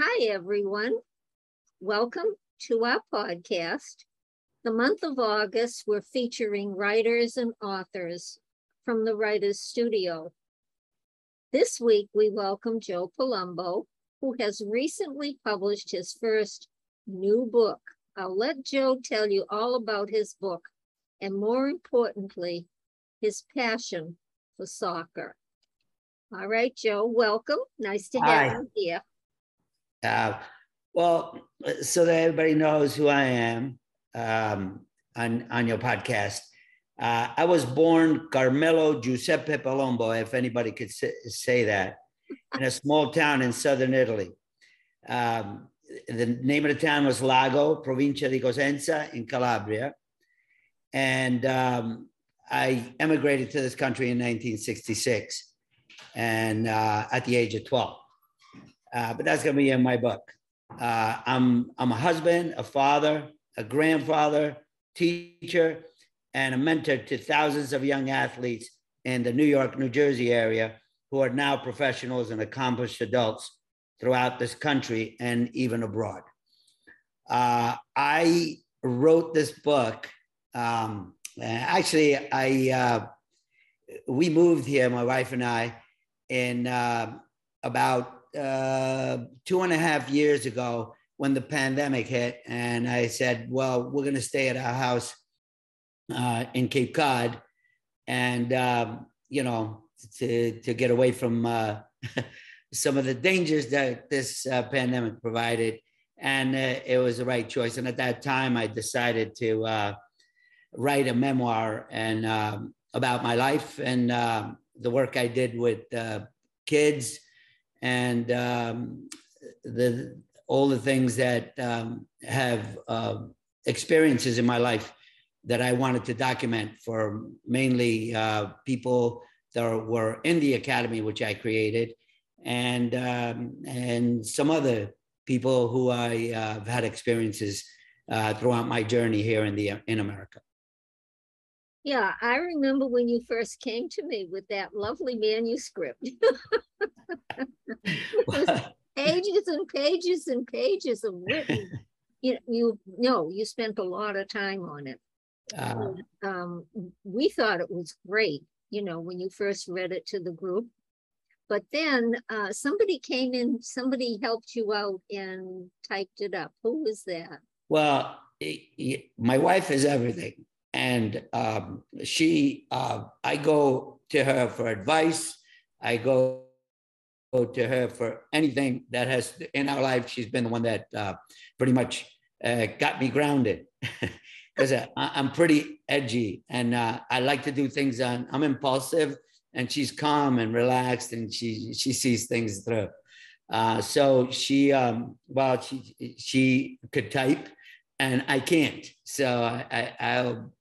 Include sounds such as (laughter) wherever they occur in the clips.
Hi, everyone. Welcome to our podcast. The month of August, we're featuring writers and authors from the Writers Studio. This week, we welcome Joe Palumbo, who has recently published his first new book. I'll let Joe tell you all about his book and, more importantly, his passion for soccer. All right, Joe, welcome. Nice to have Hi. you here. Uh, well, so that everybody knows who I am um, on, on your podcast. Uh, I was born Carmelo Giuseppe Palumbo, if anybody could say, say that, in a small town in southern Italy. Um, the name of the town was Lago, Provincia di Cosenza in Calabria. And um, I emigrated to this country in 1966 and uh, at the age of 12. Uh, but that's going to be in my book. Uh, I'm, I'm a husband, a father, a grandfather, teacher, and a mentor to thousands of young athletes in the New York, New Jersey area who are now professionals and accomplished adults throughout this country and even abroad. Uh, I wrote this book. Um, actually, I uh, we moved here, my wife and I, in uh, about uh, two and a half years ago when the pandemic hit. And I said, well, we're going to stay at our house uh, in Cape Cod and, um, you know, to, to get away from uh, (laughs) some of the dangers that this uh, pandemic provided. And uh, it was the right choice. And at that time, I decided to uh, write a memoir and um, about my life and um, the work I did with uh, kids and um, the all the things that um, have uh, experiences in my life that I wanted to document for mainly uh, people that were in the academy, which I created, and um, and some other people who I uh, have had experiences uh, throughout my journey here in the in America. Yeah, I remember when you first came to me with that lovely manuscript. (laughs) (laughs) Pages and pages and pages of written. (laughs) You, you know, you spent a lot of time on it. Uh, Um, we thought it was great, you know, when you first read it to the group. But then uh, somebody came in, somebody helped you out and typed it up. Who was that? Well, y- y- my wife is everything. And um, she, uh, I go to her for advice. I go, go to her for anything that has in our life. She's been the one that uh, pretty much uh, got me grounded (laughs) because I'm pretty edgy and uh, I like to do things on, I'm impulsive and she's calm and relaxed and she, she sees things through. Uh, so she, um, well, she, she could type and I can't. So I, I, I'll,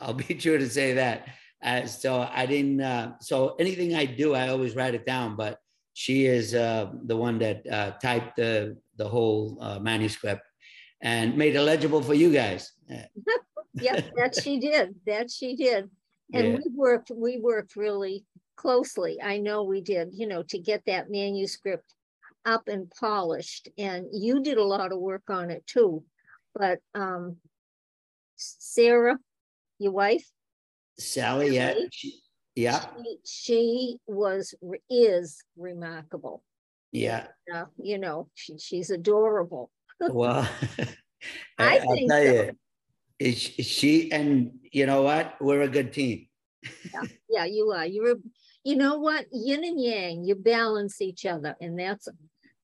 I'll be (laughs) true to say that. Uh, so I didn't. Uh, so anything I do, I always write it down. But she is uh, the one that uh, typed the the whole uh, manuscript and made it legible for you guys. (laughs) Yep, that she did. That she did. And Yeah. we worked, we worked really closely. I know we did, you know, to get that manuscript up and polished. And you did a lot of work on it too. But um Sarah, your wife, Sally, yeah, she, yeah, she, she was is remarkable. yeah. Uh, you know, she, she's adorable. (laughs) Well, (laughs) I I'll tell so. you, is she and you know what? We're a good team. Yeah, (laughs) you are. You're, a- you know what? Yin and yang, you balance each other, and that's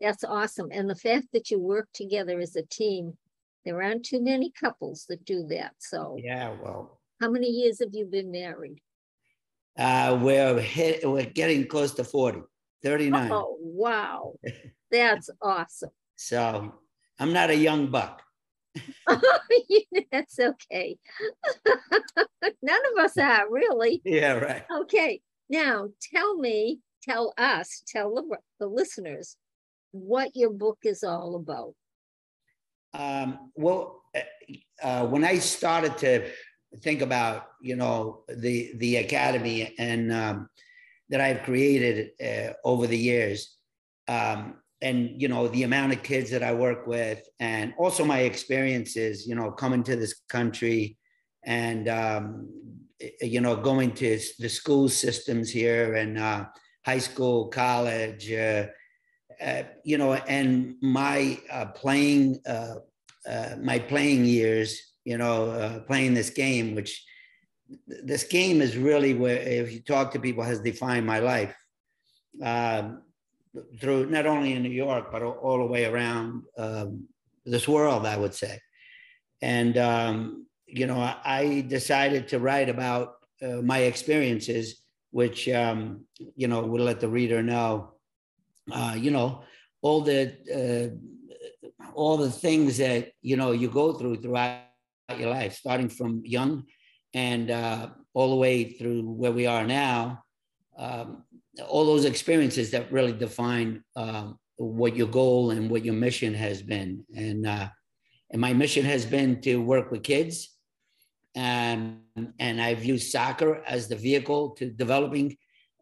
that's awesome. And the fact that you work together as a team, there aren't too many couples that do that. So, Yeah, well, how many years have you been married? uh, we're hit, we're getting close to 40, 39. Oh, wow, (laughs) that's awesome. So I'm not a young buck. (laughs) that's okay. (laughs) None of us are really. Yeah, right. Okay, now tell me, tell us, tell the, the listeners what your book is all about. Um, well, uh, uh, when I started to think about, you know, the the academy and um, that I've created uh, over the years, um, and you know the amount of kids that I work with, and also my experiences, you know, coming to this country, and um, you know, going to the school systems here, and uh, high school, college, uh, uh, you know, and my uh, playing, uh, my playing years, you know, playing this game, which this game is really where, if you talk to people, has defined my life. Um, through not only in New York, but all the way around um, this world, I would say. And, um, you know, I decided to write about uh, my experiences, which, um, you know, will let the reader know, uh, you know, all the, uh, all the things that, you know, you go through throughout your life, starting from young and uh, all the way through where we are now. Um, all those experiences that really define um, what your goal and what your mission has been. And uh, and my mission has been to work with kids, and and I've used soccer as the vehicle to developing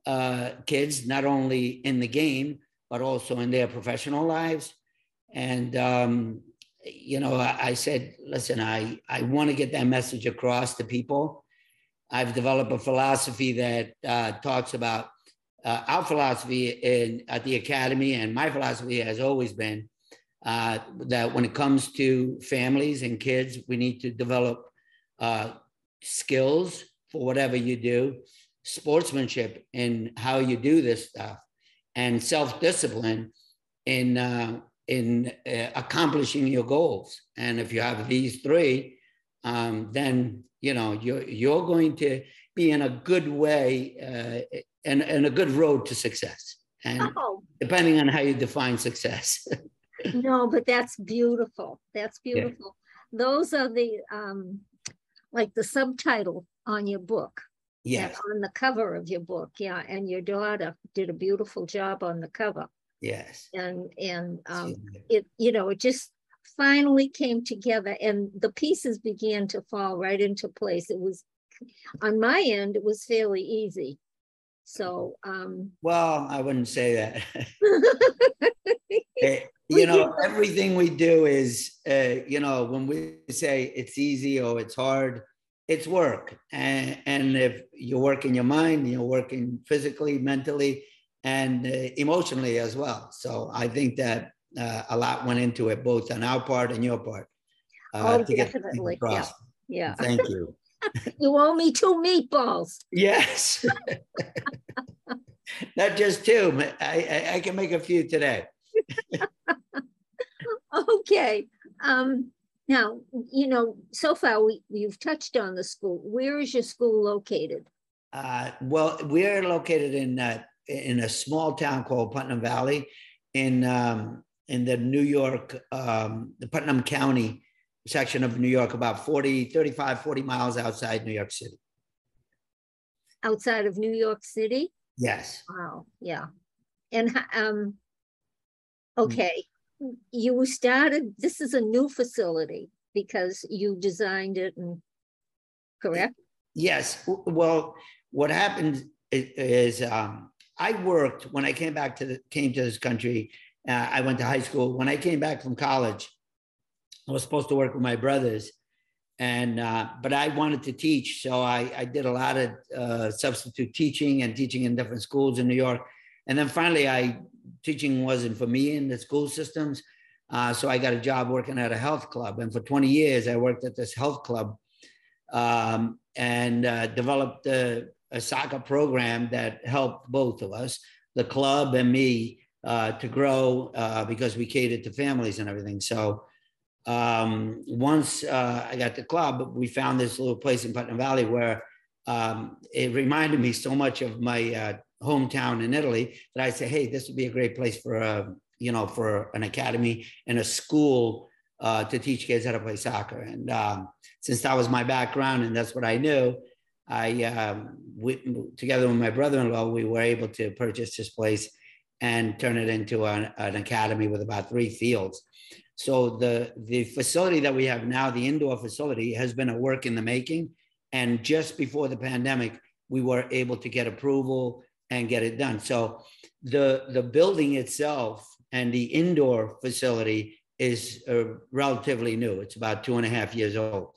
uh, kids, not only in the game but also in their professional lives. And um, you know, I, said, listen, I I want to get that message across to people. I've developed a philosophy that uh, talks about uh, our philosophy in, at the academy and my philosophy has always been uh, that when it comes to families and kids, we need to develop uh, skills for whatever you do, sportsmanship in how you do this stuff, and self-discipline in uh, in uh, accomplishing your goals. And if you have these three, um, then you know you're you're going to be in a good way uh, and, and a good road to success. And oh. depending on how you define success. (laughs) no, but that's beautiful. That's beautiful. Yeah. Those are the um like the subtitle on your book. Yes. On the cover of your book. Yeah. And your daughter did a beautiful job on the cover. Yes. And and um it, you know, it just finally came together and the pieces began to fall right into place. It was on my end, it was fairly easy. So, um, (laughs) well, I wouldn't say that. (laughs) it, you know, everything we do is, uh, you know, when we say it's easy or it's hard, it's work. And, and if you're working your mind, you're working physically, mentally, and uh, emotionally as well. So I think that uh, a lot went into it, both on our part and your part. Uh, oh, definitely. Yeah. yeah. Thank you. (laughs) you owe me two meatballs. Yes. (laughs) Not just two. I, I, I, can make a few today. (laughs) okay. Um, now, you know, so far we you've touched on the school. Where is your school located? Uh, well, we're located in uh, in a small town called Putnam Valley, in um, in the New York, um, the Putnam County section of New York, about 40, 35, 40 miles outside New York City. Outside of New York City? Yes. Wow. Yeah. And um, okay, mm. you started. This is a new facility because you designed it, and correct? Yes. Well, what happened is um, I worked when I came back to the came to this country. Uh, I went to high school. When I came back from college, I was supposed to work with my brothers, and uh, but I wanted to teach, so I, I did a lot of uh, substitute teaching and teaching in different schools in New York. And then finally, I teaching wasn't for me in the school systems, uh, so I got a job working at a health club. And for 20 years, I worked at this health club um, and uh, developed a, a, soccer program that helped both of us, the club and me, uh, to grow uh, because we catered to families and everything. So um, once uh, I got the club, we found this little place in Putnam Valley where um, it reminded me so much of my uh, hometown in Italy that I said, "Hey, this would be a great place for a you know for an academy and a school uh, to teach kids how to play soccer." And um, since that was my background and that's what I knew, I um, we, together with my brother-in-law, we were able to purchase this place and turn it into an, an academy with about three fields. So the the facility that we have now, the indoor facility, has been a work in the making. And just before the pandemic, we were able to get approval and get it done. So the the building itself and the indoor facility is uh, relatively new. It's about two and a half years old.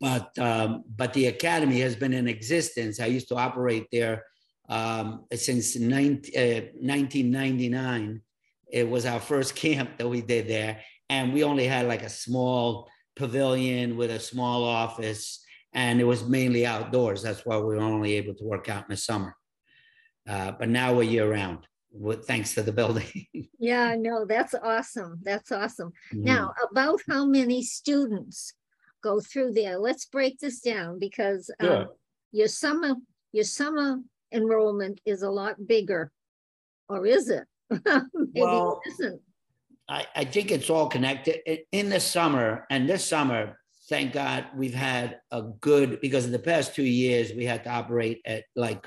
But um, but the academy has been in existence. I used to operate there um, since 19, uh, 1999. It was our first (laughs) camp that we did there, and we only had like a small pavilion with a small office, and it was mainly outdoors. That's why we were only able to work out in the summer. Uh, but now we're year round, with, thanks to the building. (laughs) yeah, no, that's awesome. That's awesome. Mm-hmm. Now, about how many students go through there? Let's break this down because um, your summer your summer enrollment is a lot bigger, or is it? (laughs) Maybe well, it isn't. I, I think it's all connected. In the summer, and this summer, thank God, we've had a good because in the past two years we had to operate at like,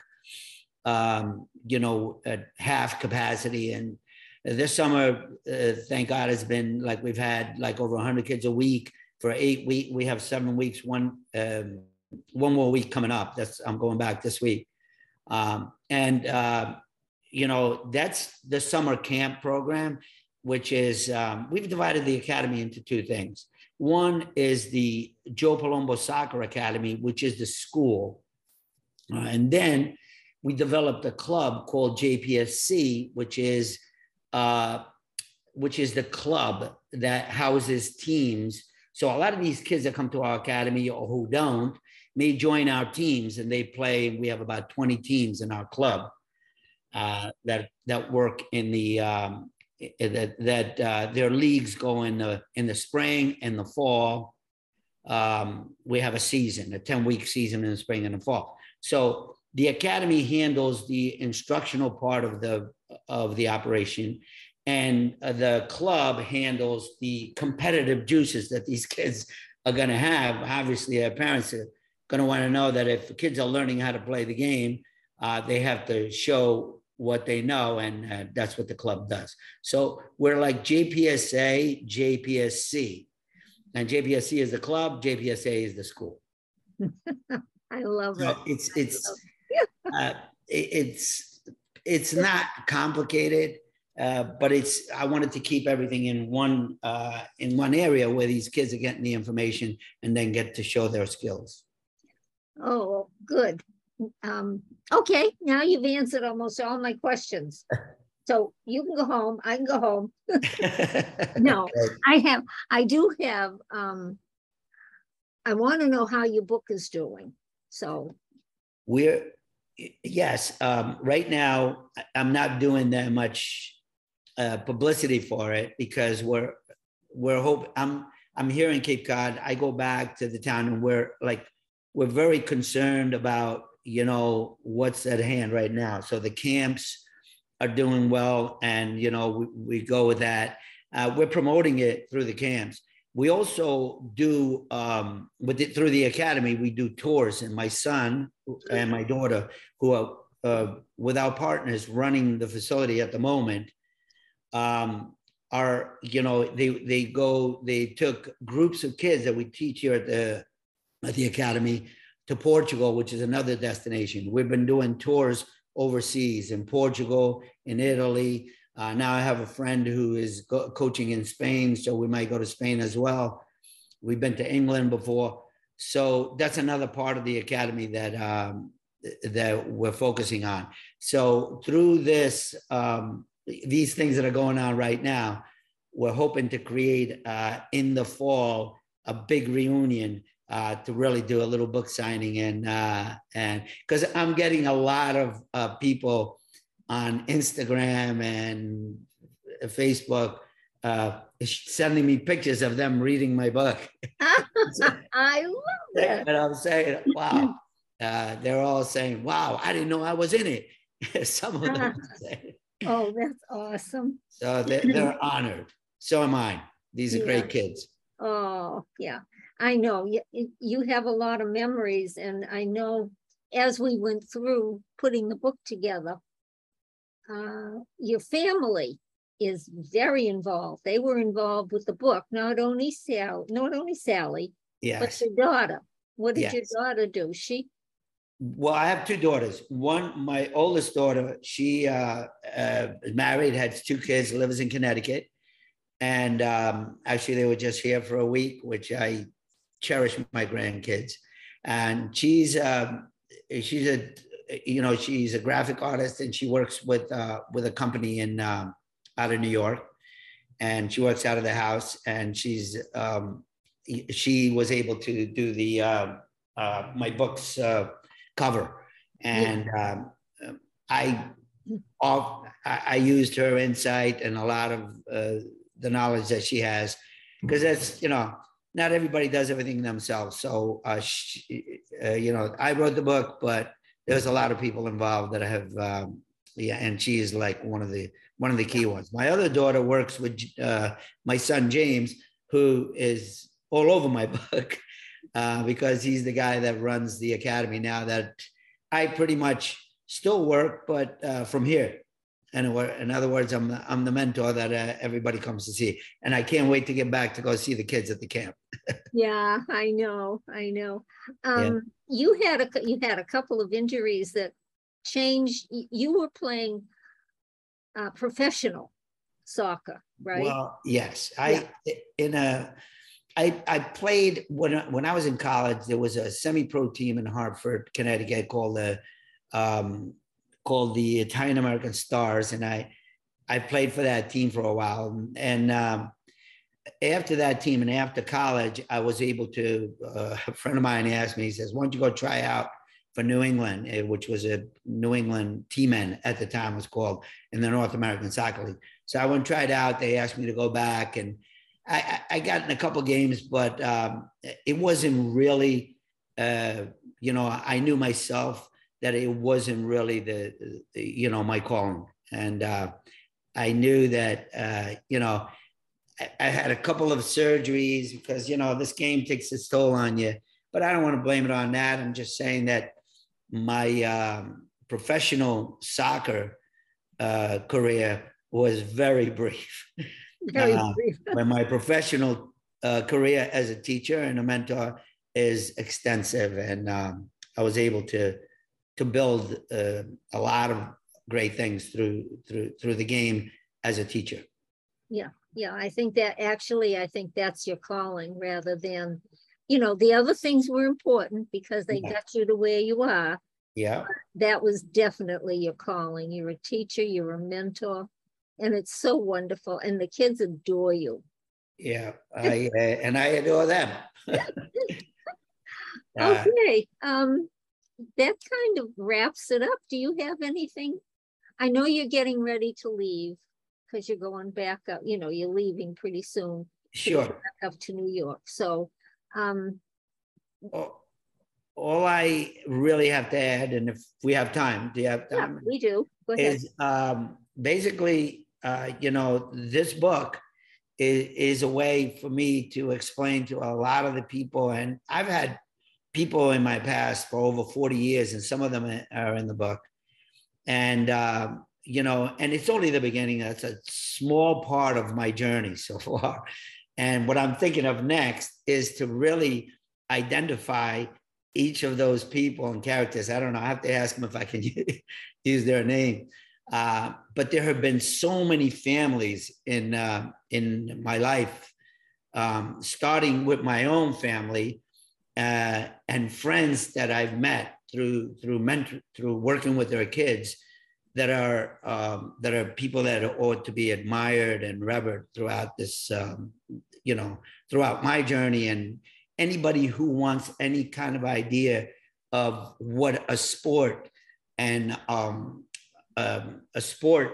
um, you know, at half capacity, and this summer, uh, thank God, has been like we've had like over 100 kids a week for eight week. We have seven weeks. One um, one more week coming up. That's I'm going back this week, um, and uh, you know that's the summer camp program which is um, we've divided the academy into two things. One is the Joe Palumbo Soccer Academy, which is the school. Uh, and then we developed a club called JPSC, which is uh, which is the club that houses teams. So a lot of these kids that come to our academy or who don't may join our teams and they play. We have about 20 teams in our club uh, that that work in the um, that that uh, their leagues go in the in the spring and the fall. Um, we have a season, a ten week season in the spring and the fall. So the academy handles the instructional part of the of the operation, and uh, the club handles the competitive juices that these (laughs) kids are going to have. Obviously, their parents are going to want to know that if kids are learning how to play the game, uh, they have to show what they know, and uh, that's what the club does. So we're like JPSA, JPSC, and JPSC is the club, JPSA is the school. (laughs) I love so it. It's it's (laughs) uh, it's it's not complicated, uh, but it's I wanted to keep everything in one uh, in one area where these kids are getting the information and then get to show their skills. Oh, good. Um, okay, now you've answered almost all my questions. (laughs) So you can go home. I can go home. (laughs) no, I have, I do have, um, I want to know how your book is doing. So we're, yes, um, right now I'm not doing that much uh, publicity for it because we're, we're hope I'm, I'm here in Cape Cod. I go back to the town and we're like, we're very concerned about you know what's at hand right now. So the camps are doing well, and you know we, we go with that. Uh, we're promoting it through the camps. We also do um, with it through the academy. We do tours, and my son and my daughter, who are uh, without partners running the facility at the moment, um, are you know they they go they took groups of kids that we teach here at the at the academy to Portugal, which is another destination. We've been doing tours overseas in Portugal, in Italy. Uh, now I have a friend who is go- coaching in Spain, so we might go to Spain as well. We've been to England before, so that's another part of the academy that um, that we're focusing on. So through this, um, these things that are going on right now, we're hoping to create uh, in the fall a big reunion uh, to really do a little book signing and uh, and because I'm getting a lot of uh, people on Instagram and Facebook uh, sending me pictures of them reading my book. (laughs) I love it. And I'm saying, wow. Uh, they're all saying, wow, I didn't know I was in it. (laughs) Some of them (laughs) say. Oh, that's awesome. So they're, they're honored. So am I. These are yeah. great kids. Oh, yeah. I know you, you have a lot of memories, and I know as we went through putting the book together, uh, your family is very involved. They were involved with the book, not only Sally, not only Sally, yes. but your daughter. What did yes. your daughter do? She well, I have two daughters. One, my oldest daughter, she uh, uh, is married, has two kids, lives in Connecticut. And um, actually, they were just here for a week, which I cherish my grandkids. And she's um, she's a you know she's a graphic artist and she works with uh, with a company in um, out of New York, and she works out of the house. And she's um, she was able to do the uh, uh, my books uh, cover, and um, I, off, I, used her insight and a lot of uh, the knowledge that she has, because that's you know not everybody does everything themselves. So uh, she, uh, you know I wrote the book, but there's a lot of people involved that I have um, yeah, and she is like one of the one of the key ones. My other daughter works with uh, my son James, who is all over my (laughs) book uh, because he's the guy that runs the academy now that I pretty much still work, but uh, from here. And in other words, I'm the, I'm the mentor that uh, everybody comes to see, and I can't wait to get back to go see the kids at the camp. (laughs) yeah, I know, I know. Um, yeah. You had a you had a couple of injuries that changed. You were playing uh, professional soccer, right? Well, yes, I in a I, I played when when I was in college. There was a semi-pro team in Hartford, Connecticut, called the um, called the Italian American Stars, and I I played for that team for a while. And um, after that team, and after college, I was able to. Uh, (laughs) a friend of mine asked me. He says, "Why don't you go try out for New England, eh, which was a New England Tea Men at the time was called in the North American Soccer League." So I went tried out. They asked me to go back and I, I got in a couple games, but um, it wasn't really, uh, you know, I knew myself that it wasn't really the, the you know, my calling. And uh, I knew that, uh, you know, I, I, had a couple of surgeries because, you know, this game takes its toll on you. But I don't want to blame it on that. I'm just saying that my um, professional soccer uh, career was very (laughs) brief. Uh, but (laughs) my professional uh, career as a teacher and a mentor is extensive, and um, I was able to to build uh, a lot of great things through through through the game as a teacher. Yeah, yeah, I think that actually, I think that's your calling rather than, you know, the other things were important because they yeah. got you to where you are. Yeah, that was definitely your calling. You're a teacher. You're a mentor and it's so wonderful and the kids adore you. Yeah (laughs) i uh, and i adore them. (laughs) Okay um that kind of wraps it up. Do you have anything? I know you're getting ready to leave because you're going back up you know you're leaving pretty soon sure. back up to new york. So um all, all i really have to add and if we have time do you have time? yeah, we do. Go ahead. is um basically uh, you know, this book is, is a way for me to explain to a lot of the people. And I've had people in my past for over 40 years, and some of them are in the book. And, uh, you know, and it's only the beginning. That's a small part of my journey so (laughs) far. And what I'm thinking of next is to really identify each of those people and characters. I don't know. I have to ask them if I can (laughs) use their name. Uh, but there have been so many families in uh, in my life, um, starting with my own family uh, and friends that I've met through through mentor, through working with their kids, that are um, that are people that ought to be admired and revered throughout this, um, you know, throughout my journey. And anybody who wants any kind of idea of what a sport and um, um, a sport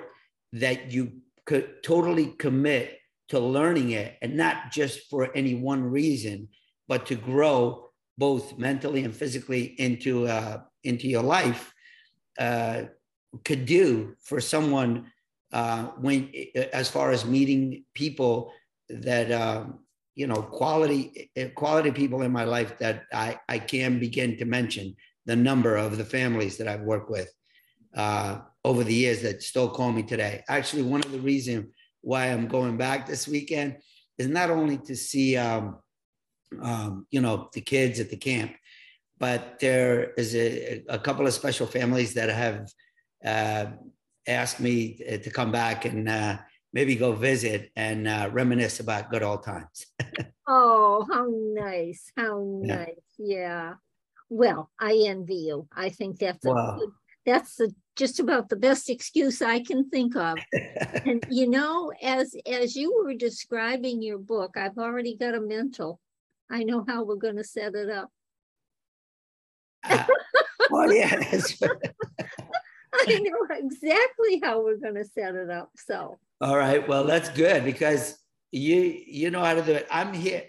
that you could totally commit to learning it and not just for any one reason, but to grow both mentally and physically into uh, into your life uh, could do for someone uh, when as far as meeting people that um, you know quality quality people in my life that I, I can begin to mention the number of the families that I've worked with uh, over the years that still call me today. Actually, one of the reasons why I'm going back this weekend is not only to see, um, um, you know, the kids at the camp, but there is a, a couple of special families that have uh, asked me to come back and uh, maybe go visit and uh, reminisce about good old times. (laughs) oh, how nice! How nice! Yeah. yeah. Well, I envy you. I think that's a wow. good, that's the, just about the best excuse I can think of. (laughs) and you know, as as you were describing your book, I've already got a mental. I know how we're going to set it up. uh, well, yeah, (laughs) I know exactly how we're going to set it up. So. All right. Well, that's good because you you know how to do it. I'm here.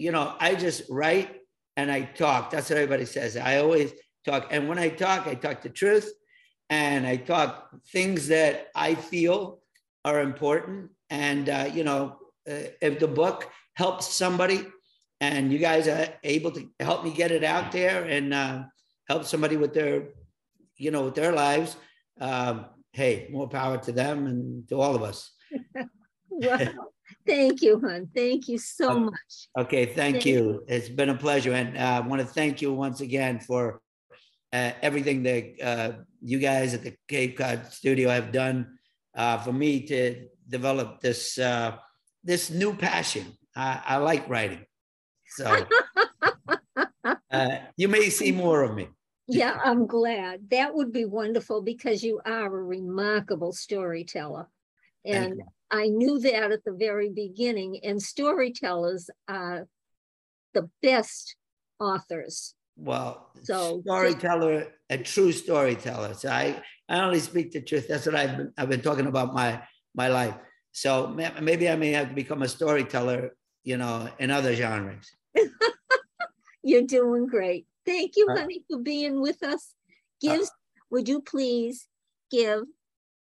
You know, I just write and I talk. That's what everybody says. I always talk, and when I talk, I talk the truth, and I talk things that I feel are important. And uh, you know, uh, if the book helps somebody, and you guys are able to help me get it out there and uh, help somebody with their you know, with their lives, um, hey, more power to them and to all of us. (laughs) well, thank you, hon. Thank you so okay. much. Okay, thank, thank you. you. It's been a pleasure. And uh, I want to thank you once again for uh, everything that uh, you guys at the Cape Cod studio have done uh, for me to develop this uh, this new passion. I, I like writing. So uh, (laughs) you may see more of me yeah, I'm glad. That would be wonderful because you are a remarkable storyteller. And I knew that at the very beginning. And storytellers are the best authors. Well, so storyteller, a true storyteller. So I, I only speak the truth. That's what I've been, I've been talking about my my life. So maybe I may have to become a storyteller, you know, in other genres. (laughs) You're doing great. Thank you, uh, honey, for being with us. Give, uh, would you please give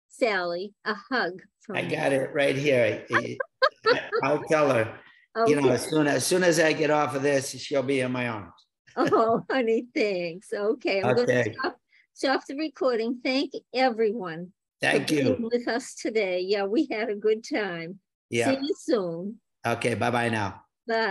Sally a hug? I got it right here. (laughs) I, will tell her. Okay. You know, as soon as soon as I get off of this, she'll be in my arms. (laughs) oh, honey, thanks. Okay, I'm okay. going to stop, stop the recording. Thank everyone. Thank you with us today. Yeah, we had a good time. Yeah. See you soon. Okay, bye bye now.